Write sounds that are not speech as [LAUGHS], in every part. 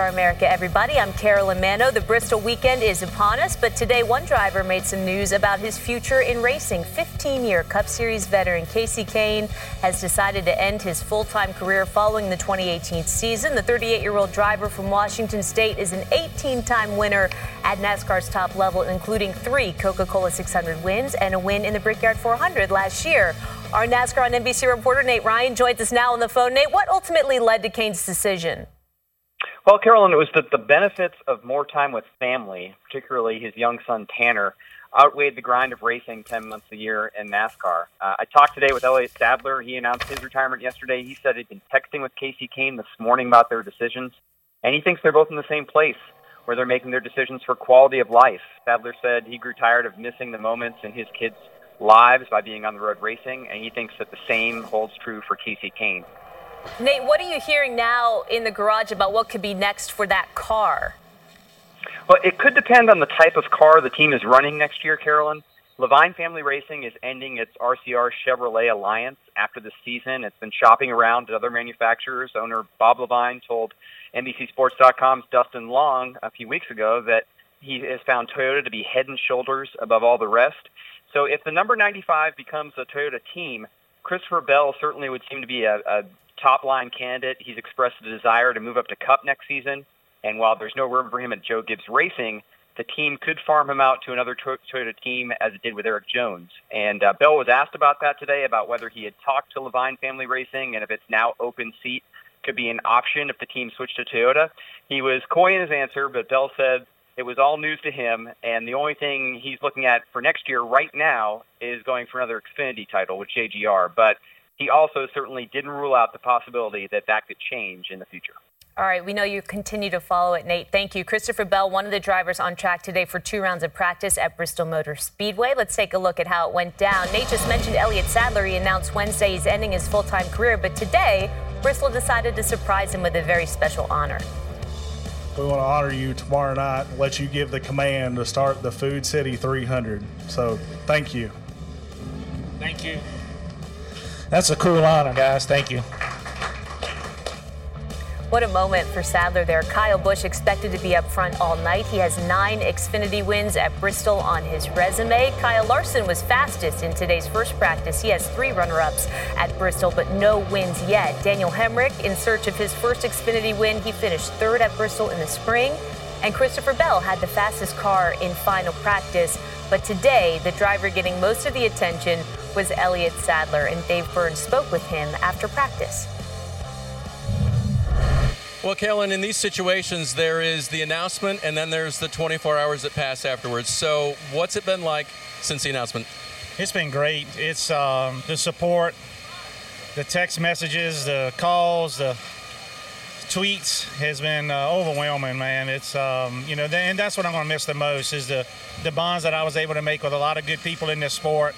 NASCAR America, everybody. I'm Carolyn Manno. The Bristol weekend is upon us, but today one driver made some news about his future in racing. 15 year Cup Series veteran Kasey Kahne has decided to end his full time career following the 2018 season. The 38 year old driver from Washington State is an 18 time winner at NASCAR's top level, including three Coca Cola 600 wins and a win in the Brickyard 400 last year. Our NASCAR on NBC reporter Nate Ryan joins us now on the phone. Nate, what ultimately led to Kahne's decision? Well, Carolyn, it was that the benefits of more time with family, particularly his young son Tanner, outweighed the grind of racing 10 months a year in NASCAR. Uh, I talked today with Elliott Sadler. He announced his retirement yesterday. He said he'd been texting with Kasey Kahne this morning about their decisions, and he thinks they're both in the same place where they're making their decisions for quality of life. Sadler said he grew tired of missing the moments in his kids' lives by being on the road racing, and he thinks that the same holds true for Kasey Kahne. Nate, what are you hearing now in the garage about what could be next for that car? Well, it could depend on the type of car the team is running next year, Carolyn. Leavine Family Racing is ending its RCR Chevrolet alliance after the season. It's been shopping around at other manufacturers. Owner Bob Leavine told NBCSports.com's Dustin Long a few weeks ago that he has found Toyota to be head and shoulders above all the rest. So if the number 95 becomes a Toyota team, Christopher Bell certainly would seem to be a, a top line candidate. He's expressed a desire to move up to Cup next season. And while there's no room for him at Joe Gibbs Racing, the team could farm him out to another Toyota team as it did with Erik Jones. And uh, Bell was asked about that today, about whether he had talked to Leavine Family Racing and if it's now open seat could be an option if the team switched to Toyota. He was coy in his answer, but Bell said it was all news to him, and the only thing he's looking at for next year right now is going for another Xfinity title with JGR. But he also certainly didn't rule out the possibility that that could change in the future. All right, we know you continue to follow it, Nate. Thank you. Christopher Bell, one of the drivers on track today for two rounds of practice at Bristol Motor Speedway. Let's take a look at how it went down. Nate just mentioned Elliott Sadler. He announced Wednesday he's ending his full time career, but today, Bristol decided to surprise him with a very special honor. We want to honor you tomorrow night and let you give the command to start the Food City 300. So thank you. Thank you. That's a cool honor, guys. Thank you. What a moment for Sadler there. Kyle Busch expected to be up front all night. He has nine Xfinity wins at Bristol on his resume. Kyle Larson was fastest in today's first practice. He has three runner ups at Bristol, but no wins yet. Daniel Hemric, in search of his first Xfinity win, he finished third at Bristol in the spring. And Christopher Bell had the fastest car in final practice. But today, the driver getting most of the attention was Elliott Sadler, and Dave Burns spoke with him after practice. Well, Kellen, in these situations, there is the announcement and then there's the 24 hours that pass afterwards. So, what's it been like since the announcement? It's been great. It's um, the support, the text messages, the calls, the tweets has been uh, overwhelming, man. It's um, you know, and that's what I'm going to miss the most is the the bonds that I was able to make with a lot of good people in this sport.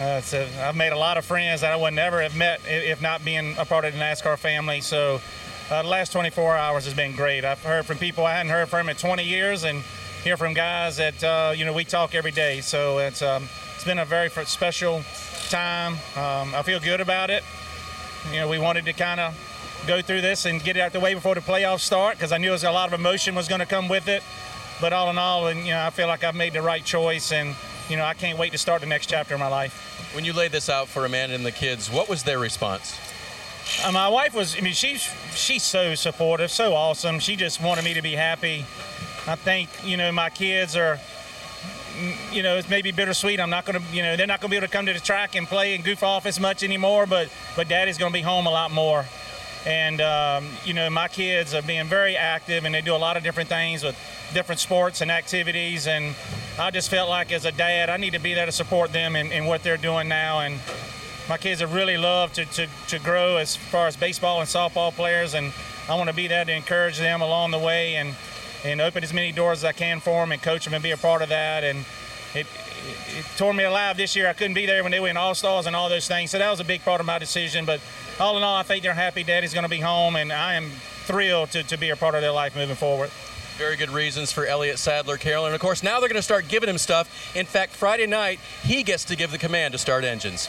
Uh, so I've made a lot of friends that I would never have met if not being a part of the NASCAR family. So uh, the last 24 hours has been great. I've heard from people I hadn't heard from in 20 years, and hear from guys that uh, you know we talk every day. So it's um, it's been a very special time. Um, I feel good about it. You know, we wanted to kind of go through this and get it out the way before the playoffs start because I knew a lot of emotion was going to come with it. But all in all, and you know, I feel like I've made the right choice, and you know, I can't wait to start the next chapter of my life. When you laid this out for Amanda and the kids, what was their response? Uh, my wife was, I mean, she's she's so supportive, so awesome. She just wanted me to be happy. I think, you know, my kids are, you know, it's maybe bittersweet. I'm not going to, you know, they're not going to be able to come to the track and play and goof off as much anymore, but but Daddy's going to be home a lot more. And, um, you know, my kids are being very active and they do a lot of different things with different sports and activities. And I just felt like as a dad, I need to be there to support them in, in what they're doing now. And my kids have really loved to, to, to grow as far as baseball and softball players. And I want to be there to encourage them along the way and, and open as many doors as I can for them and coach them and be a part of that. And it, it, it tore me alive this year. I couldn't be there when they went All Stars and all those things. So that was a big part of my decision. But all in all, I think they're happy Daddy's going to be home, and I am thrilled to, to be a part of their life moving forward. Very good reasons for Elliott Sadler, Carolyn. Of course, now they're going to start giving him stuff. In fact, Friday night, he gets to give the command to start engines.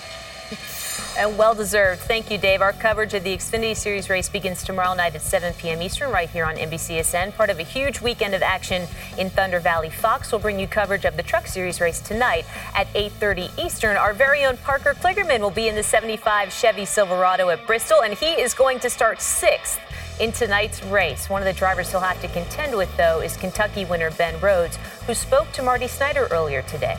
And well deserved. Thank you, Dave. Our coverage of the Xfinity Series race begins tomorrow night at 7 p.m. Eastern, right here on NBCSN. Part of a huge weekend of action in Thunder Valley. Fox will bring you coverage of the Truck Series race tonight at 8:30 Eastern. Our very own Parker Kligerman will be in the 75 Chevy Silverado at Bristol, and he is going to start sixth in tonight's race. One of the drivers he'll have to contend with, though, is Kentucky winner Ben Rhodes, who spoke to Marty Snyder earlier today.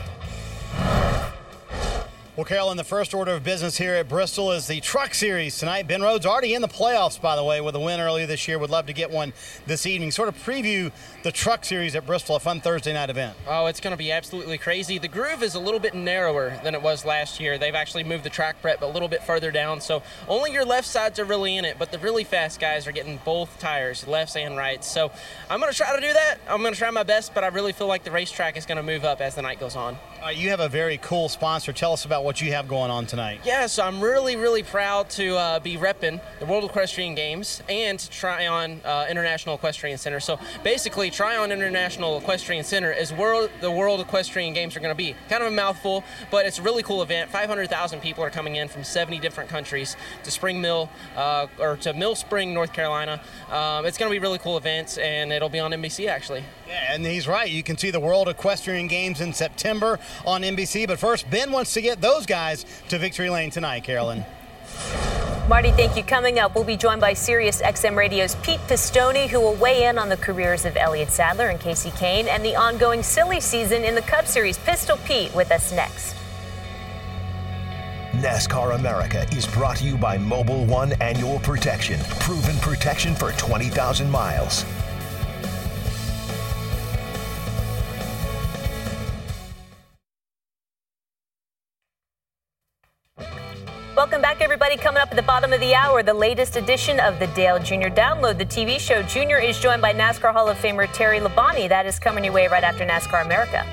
Well, Carolyn, the first order of business here at Bristol is the Truck Series tonight. Ben Rhodes already in the playoffs, by the way, with a win earlier this year. Would love to get one this evening. Sort of preview the Truck Series at Bristol, a fun Thursday night event. Oh, it's going to be absolutely crazy. The groove is a little bit narrower than it was last year. They've actually moved the track prep a little bit further down, so only your left sides are really in it, but the really fast guys are getting both tires, lefts and rights. So I'm going to try to do that. I'm going to try my best, but I really feel like the racetrack is going to move up as the night goes on. Uh, you have a very cool sponsor. Tell us about what you have going on tonight. Yeah, so I'm really, really proud to uh, be repping the World Equestrian Games and Tryon uh, International Equestrian Center. So basically, Tryon International Equestrian Center is where the World Equestrian Games are going to be. Kind of a mouthful, but it's a really cool event. 500,000 people are coming in from 70 different countries to Spring Mill uh, or to Mill Spring, North Carolina. Um, it's going to be a really cool event, and it'll be on NBC actually. Yeah, and he's right. You can see the World Equestrian Games in September on NBC. But first, Ben wants to get those guys to victory lane tonight, Carolyn. Marty, thank you. Coming up, we'll be joined by Sirius XM Radio's Pete Pistone, who will weigh in on the careers of Elliott Sadler and Kasey Kahne and the ongoing silly season in the Cup Series. Pistol Pete with us next. NASCAR America is brought to you by Mobil 1 Annual Protection. Proven protection for 20,000 miles. Welcome back, everybody. Coming up at the bottom of the hour, the latest edition of the Dale Jr. Download, the TV show. Jr. is joined by NASCAR Hall of Famer Terry Labonte. That is coming your way right after NASCAR America.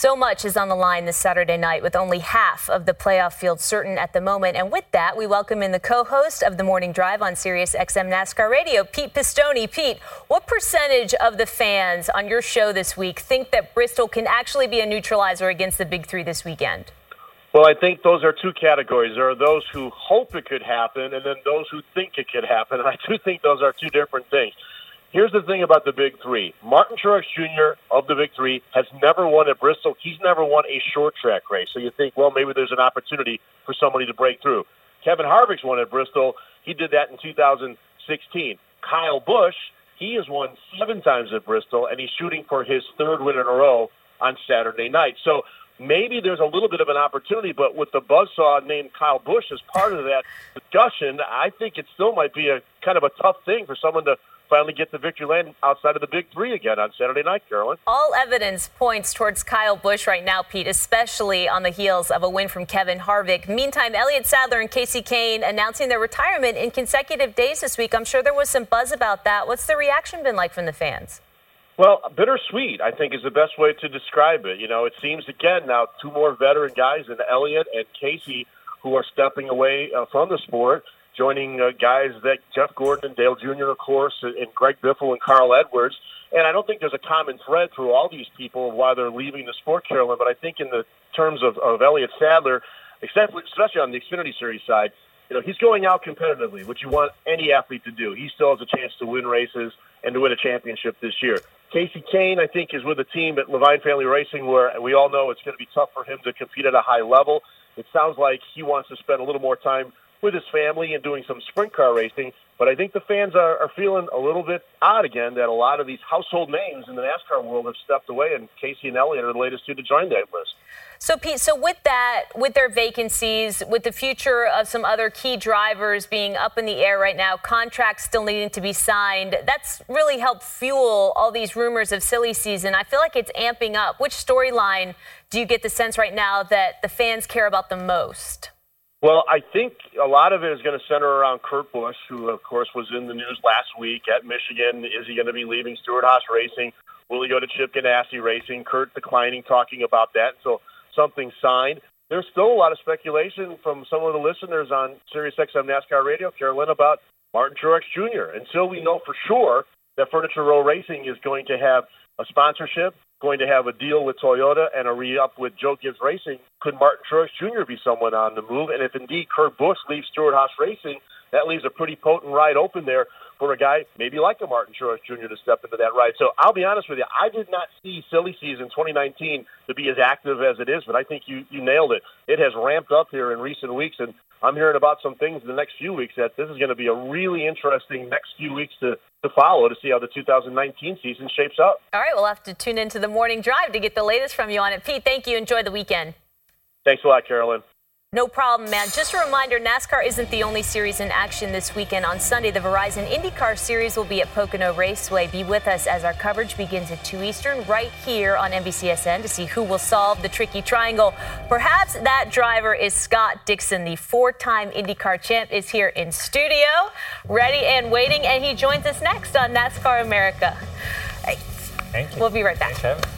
So much is on the line this Saturday night with only half of the playoff field certain at the moment. And with that, we welcome in the co-host of the Morning Drive on Sirius XM NASCAR Radio, Pete Pistone. Pete, what percentage of the fans on your show this week think that Bristol can actually be a neutralizer against the Big Three this weekend? Well, I think those are two categories. There are those who hope it could happen, and then those who think it could happen. And [LAUGHS] I do think those are two different things. Here's the thing about the Big Three. Martin Truex Jr. of the Big Three has never won at Bristol. He's never won a short track race. So you think, well, maybe there's an opportunity for somebody to break through. Kevin Harvick's won at Bristol. He did that in 2016. Kyle Busch, he has won seven times at Bristol, and he's shooting for his third win in a row on Saturday night. So maybe there's a little bit of an opportunity, but with the buzzsaw named Kyle Busch as part of that discussion, I think it still might be a kind of a tough thing for someone to finally get the victory lane outside of the big three again on Saturday night, Carolyn. All evidence points towards Kyle Busch right now, Pete, especially on the heels of a win from Kevin Harvick. Meantime, Elliott Sadler and Kasey Kahne announcing their retirement in consecutive days this week. I'm sure there was some buzz about that. What's the reaction been like from the fans? Well, bittersweet, I think, is the best way to describe it. You know, it seems again now two more veteran guys in Elliott and Kasey who are stepping away uh, from the sport, joining uh, guys that Jeff Gordon and Dale Jr., of course, and, Greg Biffle and Carl Edwards. And I don't think there's a common thread through all these people of why they're leaving the sport, Carolyn. But I think in the terms of, of Elliott Sadler, especially on the Xfinity Series side, you know, he's going out competitively, which you want any athlete to do. He still has a chance to win races. and to win a championship this year. Kasey Kahne, I think, is with a team at Leavine Family Racing where we all know it's going to be tough for him to compete at a high level. It sounds like he wants to spend a little more time with his family and doing some sprint car racing. But I think the fans are, are feeling a little bit odd again that a lot of these household names in the NASCAR world have stepped away, and Kasey and Elliott are the latest two to join that list. So, Pete, so with that, with their vacancies, with the future of some other key drivers being up in the air right now, contracts still needing to be signed, that's really helped fuel all these rumors of silly season. I feel like it's amping up. Which storyline do you get the sense right now that the fans care about the most? Well, I think a lot of it is going to center around Kurt Busch, who, of course, was in the news last week at Michigan. Is he going to be leaving Stewart-Haas Racing? Will he go to Chip Ganassi Racing? Kurt declining, talking about that. So something signed. There's still a lot of speculation from some of the listeners on SiriusXM NASCAR Radio, Carolyn, about Martin Truex Jr. Until we know for sure that Furniture Row Racing is going to have a sponsorship, going to have a deal with Toyota and a re-up with Joe Gibbs Racing, could Martin Truex Jr. be someone on the move? And if indeed Kurt Busch leaves Stewart-Haas Racing, that leaves a pretty potent ride open there for a guy maybe like a Martin Truex Jr. to step into that ride. So I'll be honest with you, I did not see silly season 2019 to be as active as it is, but I think you, you nailed it. It has ramped up here in recent weeks, and I'm hearing about some things in the next few weeks that this is going to be a really interesting next few weeks to, to follow to see how the 2019 season shapes up. All right, we'll have to tune into the morning drive to get the latest from you on it. Pete, thank you. Enjoy the weekend. Thanks a lot, Carolyn. No problem, man. Just a reminder NASCAR isn't the only series in action this weekend. On Sunday, the Verizon IndyCar Series will be at Pocono Raceway. Be with us as our coverage begins at 2 Eastern right here on NBCSN to see who will solve the tricky triangle. Perhaps that driver is Scott Dixon, the four time IndyCar champ, is here in studio, ready and waiting, and he joins us next on NASCAR America. You. We'll be right back.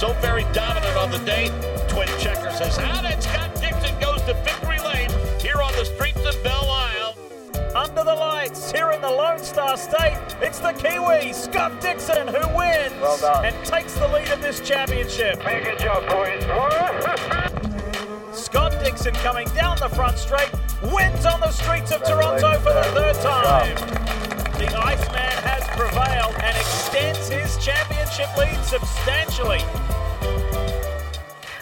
So very dominant on the day. Twin Checker says out, and Scott Dixon goes to victory lane here on the streets of Belle Isle. Under the lights, here in the Lone Star State, it's the Kiwi, Scott Dixon, who wins Well done. and takes the lead in this championship. Make a job, boys. Scott Dixon coming down the front straight, wins on the streets of Toronto for the third time. The Iceman has prevailed and extends his championship lead substantially.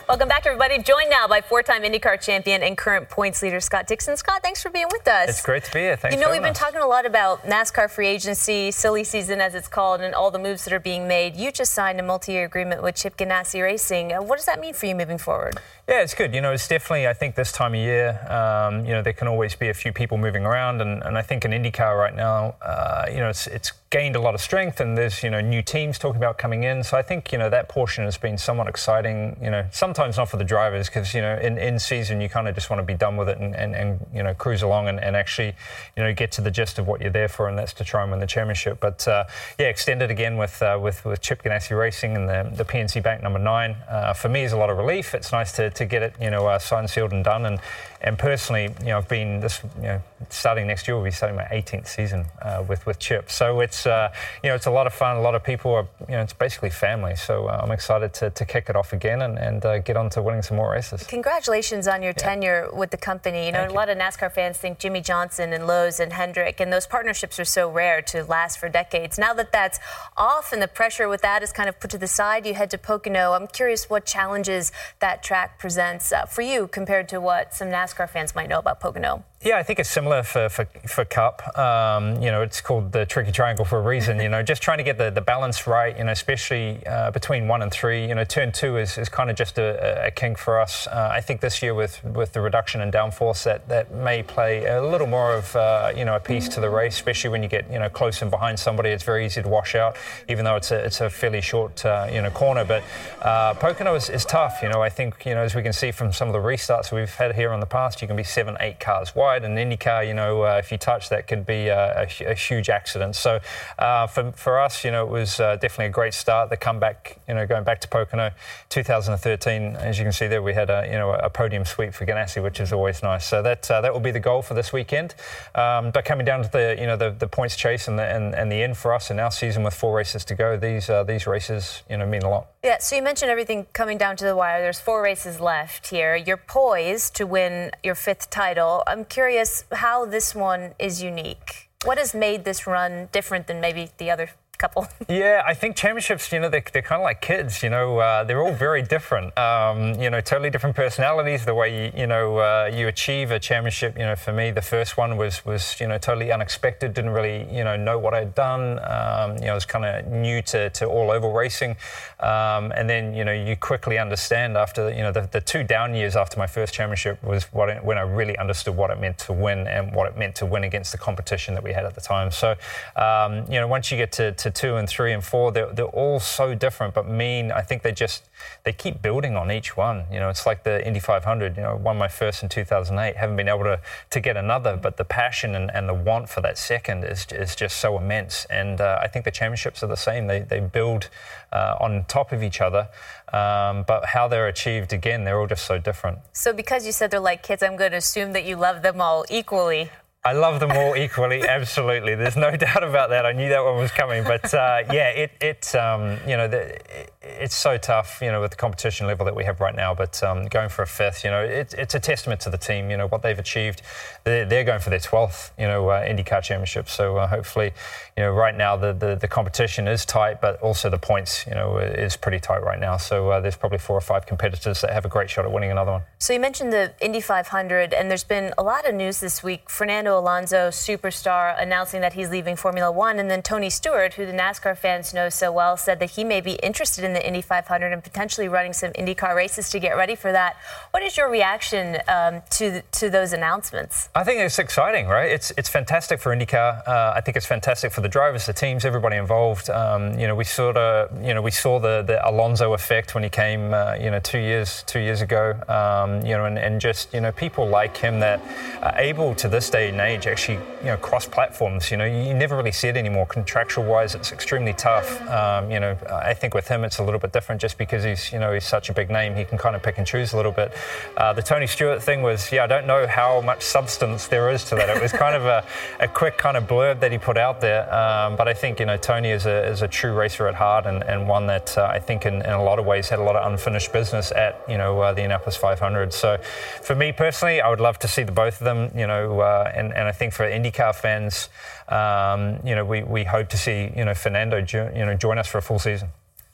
Welcome back, everybody. Joined now by four-time IndyCar champion and current points leader Scott Dixon. Scott, thanks for being with us. It's great to be here. Thanks you know, for we've been us. talking a lot about NASCAR free agency, silly season as it's called, and all the moves that are being made. You just signed a multi-year agreement with Chip Ganassi Racing. Uh, What does that mean for you moving forward? Yeah, it's good. You know, it's definitely, I think this time of year, um, you know, there can always be a few people moving around. And, and I think in IndyCar right now, uh, you know, it's, it's gained a lot of strength and there's, you know, new teams talking about coming in. So I think, you know, that portion has been somewhat exciting, you know, sometimes not for the drivers because, you know, in, in season, you kind of just want to be done with it and, and, and you know, cruise along and, and actually, you know, get to the gist of what you're there for. And that's to try and win the championship. But uh, yeah, extended again with, uh, with, with Chip Ganassi Racing and the, the PNC Bank number nine. Uh, for me, is a lot of relief. It's nice to, to get it, you know, uh, signed, sealed, and done. And and personally, you know, I've been this, you know, starting next year, we'll be starting my 18th season uh, with with Chip. So it's, uh, you know, it's a lot of fun. A lot of people are, you know, it's basically family. So uh, I'm excited to, to kick it off again and, and uh, get on to winning some more races. Congratulations on your tenure with the company. You know, Thank a lot of NASCAR fans think Jimmie Johnson and Lowe's and Hendrick, and those partnerships are so rare to last for decades. Now that that's off and the pressure with that is kind of put to the side, you head to Pocono. I'm curious what challenges that track presents uh, for you compared to what some NASCAR fans might know about Pocono. Yeah, I think it's similar for, for, for Cup. Um, you know, it's called the tricky triangle for a reason. You know, just trying to get the, the balance right, you know, especially uh, between one and three. You know, turn two is, is kind of just a, a kink for us. Uh, I think this year with, with the reduction in downforce, that, that may play a little more of, uh, you know, a piece to the race, especially when you get, you know, close and behind somebody. It's very easy to wash out, even though it's a, it's a fairly short, uh, you know, corner. But uh, Pocono is, is tough. You know, I think, you know, as we can see from some of the restarts we've had here on the you can be seven, eight cars wide and IndyCar, you know, uh, if you touch that, could be a, a, a huge accident. So uh, for, for us, you know, it was uh, definitely a great start. The comeback, you know, going back to Pocono, 2013, as you can see there, we had a you know a podium sweep for Ganassi, which is always nice. So that uh, that will be the goal for this weekend. Um, but coming down to the you know the, the points chase and the and, and the end for us in our season with four races to go, these uh, these races you know mean a lot. Yeah, so you mentioned everything coming down to the wire. There's four races left here. You're poised to win your fifth title. I'm curious how this one is unique. What has made this run different than maybe the other couple. yeah, I think championships, you know, they're, they're kind of like kids, you know, uh, they're all very different. Um, you know, totally different personalities, the way, you, you know, uh, you achieve a championship. You know, for me, the first one was, was you know, totally unexpected, didn't really, you know, know what I'd done. Um, you know, I was kind of new to, to all oval racing. Um, and then, you know, you quickly understand after, you know, the, the two down years after my first championship was what when I really understood what it meant to win and what it meant to win against the competition that we had at the time. So, um, you know, once you get to, to to two and three and four, they're, they're all so different, but mean. I think they just they keep building on each one. You know, it's like the Indy 500. You know, won my first in 2008. Haven't been able to to get another, but the passion and, and the want for that second is is just so immense. And uh, I think the championships are the same. They they build uh, on top of each other. Um, but how they're achieved, again, they're all just so different. So, because you said they're like kids, I'm going to assume that you love them all equally. I love them all equally, [LAUGHS] absolutely. There's no [LAUGHS] doubt about that. I knew that one was coming, but uh, yeah, it, it um, you know, the, it, it's so tough, you know, with the competition level that we have right now. But um, going for a fifth, you know, it, it's a testament to the team. You know what they've achieved. They're, they're going for their twelfth, you know, uh, IndyCar championship. So uh, hopefully, you know, right now the, the, the competition is tight, but also the points, you know, is pretty tight right now. So uh, there's probably four or five competitors that have a great shot at winning another one. So you mentioned the Indy 500, and there's been a lot of news this week. Fernando Alonso, superstar, announcing that he's leaving Formula One, and then Tony Stewart, who the NASCAR fans know so well, said that he may be interested in the Indy 500 and potentially running some IndyCar races to get ready for that. What is your reaction um, to to those announcements? I think it's exciting, right? It's it's fantastic for IndyCar. Uh, I think it's fantastic for the drivers, the teams, everybody involved. Um, you know, we sort of you know we saw the the Alonso effect when he came, uh, you know, two years two years ago. Um, you know, and, and just you know people like him that are able to this day and age actually you know cross platforms. You know, you never really see it anymore. Contractual wise, it's extremely tough. Um, you know, I think with him it's a little bit different just because he's you know he's such a big name. He can kind of pick and choose a little bit. Uh, the Tony Stewart thing was yeah, I don't know how much substance there is to that. It was kind of a, a quick kind of blurb that he put out there. Um, but I think you know Tony is a, is a true racer at heart and, and one that uh, I think in, in, a lot of ways had a lot of unfinished business at you know uh, the Indianapolis 500. So for me personally, I would love to see the both of them. You know, uh, and and I think for IndyCar fans, um, you know, we, we hope to see you know Fernando you know join us for a full season.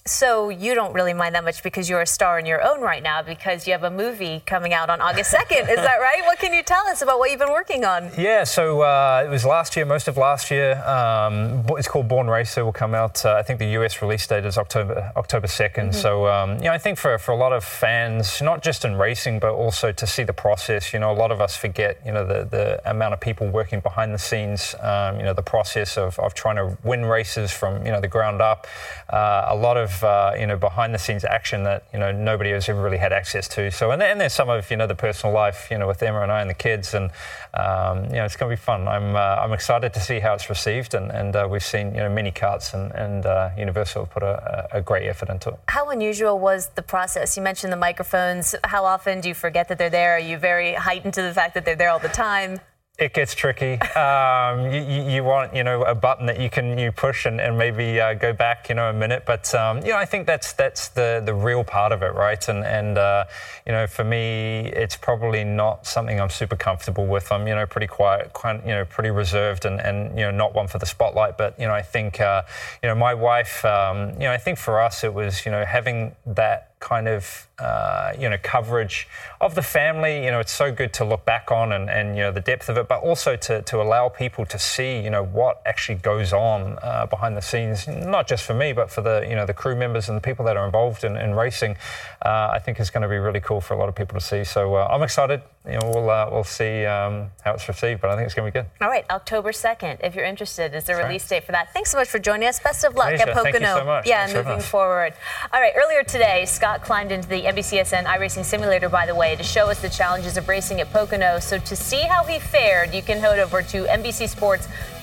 So you don't really mind that much because you're a star in your own right now because you have a movie coming out on August 2nd. Is that right? What can you tell us about what you've been working on? Yeah, so uh, it was last year, most of last year. Um, it's called Born Racer. Will come out. Uh, I think the US release date is October October 2nd. Mm-hmm. So um, you know, I think for for a lot of fans, not just in racing, but also to see the process. You know, a lot of us forget. You know, the the amount of people working behind the scenes. Um, you know, the process of of trying to win races from you know the ground up. Uh, a lot of uh, you know behind the scenes action that you know nobody has ever really had access to. So and, and there's some of you know the personal life you know with Emma and I and the kids, and um, you know it's going to be fun. I'm uh, I'm excited to see how it's received, and, and uh, we've seen you know many carts and and uh, Universal put a, a great effort into it. How unusual was the process? You mentioned the microphones. How often do you forget that they're there? Are you very heightened to the fact that they're there all the time? It gets tricky. Um, you, you, want, you know, a button that you can you push and, and maybe uh, go back, you know, a minute. But um, you know, I think that's that's the the real part of it, right? And and uh, you know, for me, it's probably not something I'm super comfortable with. I'm you know pretty quiet, quite, you know, pretty reserved, and and you know, not one for the spotlight. But you know, I think uh, you know, my wife, um, you know, I think for us, it was you know having that kind of uh, you know coverage of the family. You know, it's so good to look back on and, and you know the depth of it, but also to, to allow people to see you know what actually goes on uh, behind the scenes, not just for me, but for the you know the crew members and the people that are involved in, in racing. Uh, I think is going to be really cool for a lot of people to see. So uh, I'm excited. You know, we'll uh, we'll see um, how it's received, but I think it's going to be good. All right, October 2nd, if you're interested, is the release date for that. Thanks so much for joining us. Best of luck Pleasure. at Pocono. Thank you so much. Yeah, Thanks moving forward. All right, earlier today, Scott climbed into the NBCSN iRacing simulator, by the way, to show us the challenges of racing at Pocono. So to see how he fared, you can head over to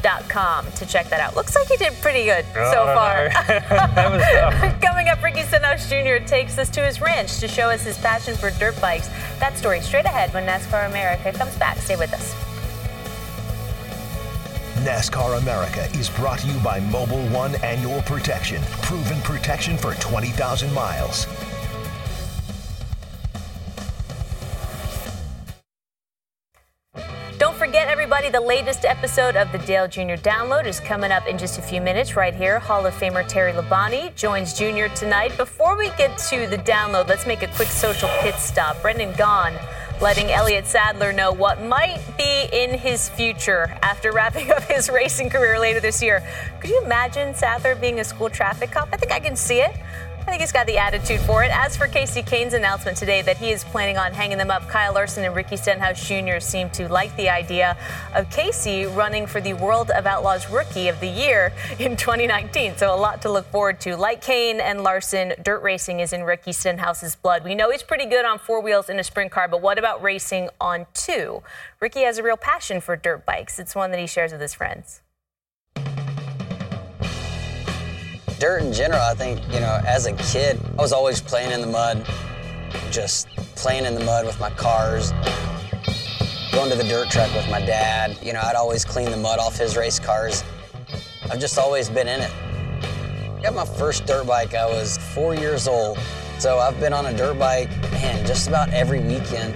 NBCSports.com to check that out. Looks like he did pretty good oh, so far. [LAUGHS] [LAUGHS] Coming up, Ricky Stenhouse Jr. takes us to his ranch to show us his passion for dirt bikes. That story straight ahead when NASCAR America comes back. Stay with us. NASCAR America is brought to you by Mobil 1 Annual Protection. Proven protection for 20,000 miles. Everybody, the latest episode of the Dale Jr. Download is coming up in just a few minutes right here. Hall of Famer Terry Labonte joins Jr. tonight. Before we get to the download, let's make a quick social pit stop. Brendan Gaughan letting Elliott Sadler know what might be in his future after wrapping up his racing career later this year. Could you imagine Sadler being a school traffic cop? I think I can see it. I think he's got the attitude for it. As for Kasey Kahne's announcement today that he is planning on hanging them up, Kyle Larson and Ricky Stenhouse Jr. seem to like the idea of Kasey running for the World of Outlaws Rookie of the Year in [LAUGHS] 2019. So a lot to look forward to. Like Kahne and Larson, dirt racing is in Ricky Stenhouse's blood. We know he's pretty good on four wheels in a sprint car, but what about racing on two? Ricky has a real passion for dirt bikes. It's one that he shares with his friends. Dirt in general, I think, you know, as a kid, I was always playing in the mud, just playing in the mud with my cars, going to the dirt track with my dad. You know, I'd always clean the mud off his race cars. I've just always been in it. I got my first dirt bike, I was four years old. So I've been on a dirt bike, man, just about every weekend.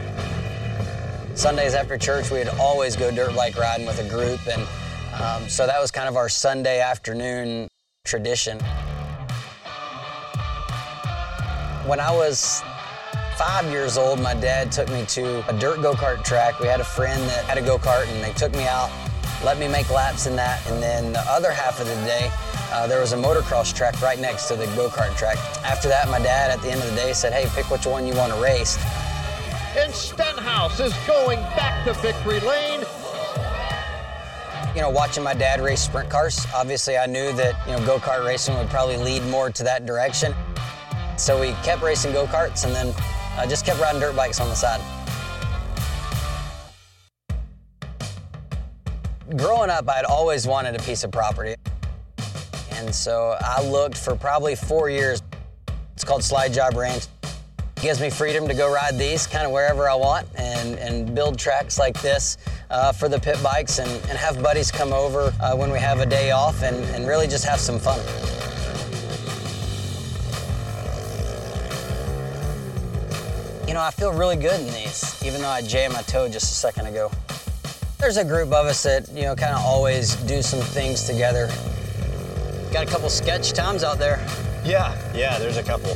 Sundays after church, we'd always go dirt bike riding with a group. And um, so that was kind of our Sunday afternoon tradition. When I was five years old, my dad took me to a dirt go-kart track. We had a friend that had a go-kart and they took me out, let me make laps in that. And then the other half of the day, uh, there was a motocross track right next to the go-kart track. After that, my dad at the end of the day said, hey, pick which one you want to race. And Stenhouse is going back to victory lane you know, watching my dad race sprint cars, obviously I knew that, you know, go-kart racing would probably lead more to that direction. So we kept racing go-karts and then I just kept riding dirt bikes on the side. Growing up, I'd always wanted a piece of property. And so I looked for probably four years. It's called Slide Job Ranch. Gives me freedom to go ride these kind of wherever I want and, and build tracks like this uh, for the pit bikes and, and have buddies come over uh, when we have a day off and, and really just have some fun. You know, I feel really good in these, even though I jammed my toe just a second ago. There's a group of us that, you know, kind of always do some things together. Got a couple sketch times out there. Yeah, yeah, there's a couple.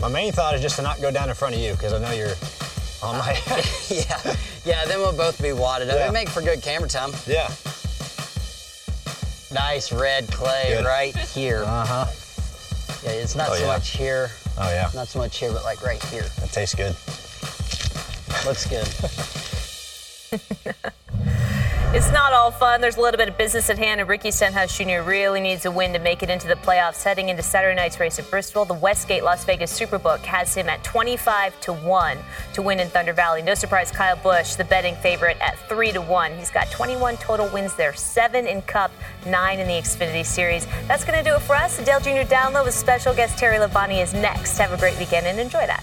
My main thought is just to not go down in front of you because I know you're on my head. [LAUGHS] yeah, [LAUGHS] [LAUGHS] yeah, then we'll both be wadded up. Yeah. It'd make for good camera time. Yeah. Nice red clay good. right here. Uh-huh. Yeah, it's not oh, so yeah. much here. Oh, yeah. Not so much here, but like right here. That tastes good. Looks good. [LAUGHS] It's not all fun. There's a little bit of business at hand, and Ricky Stenhouse Jr. really needs a win to make it into the playoffs. Heading into Saturday night's race at Bristol, the Westgate Las Vegas Superbook has him at 25 to 1 to win in Thunder Valley. No surprise, Kyle Busch, the betting favorite, at 3 to 1. He's got 21 total wins there, 7 in Cup, 9 in the Xfinity Series. That's going to do it for us. Dale Jr. Download with special guest Terry Labonte is next. Have a great weekend and enjoy that.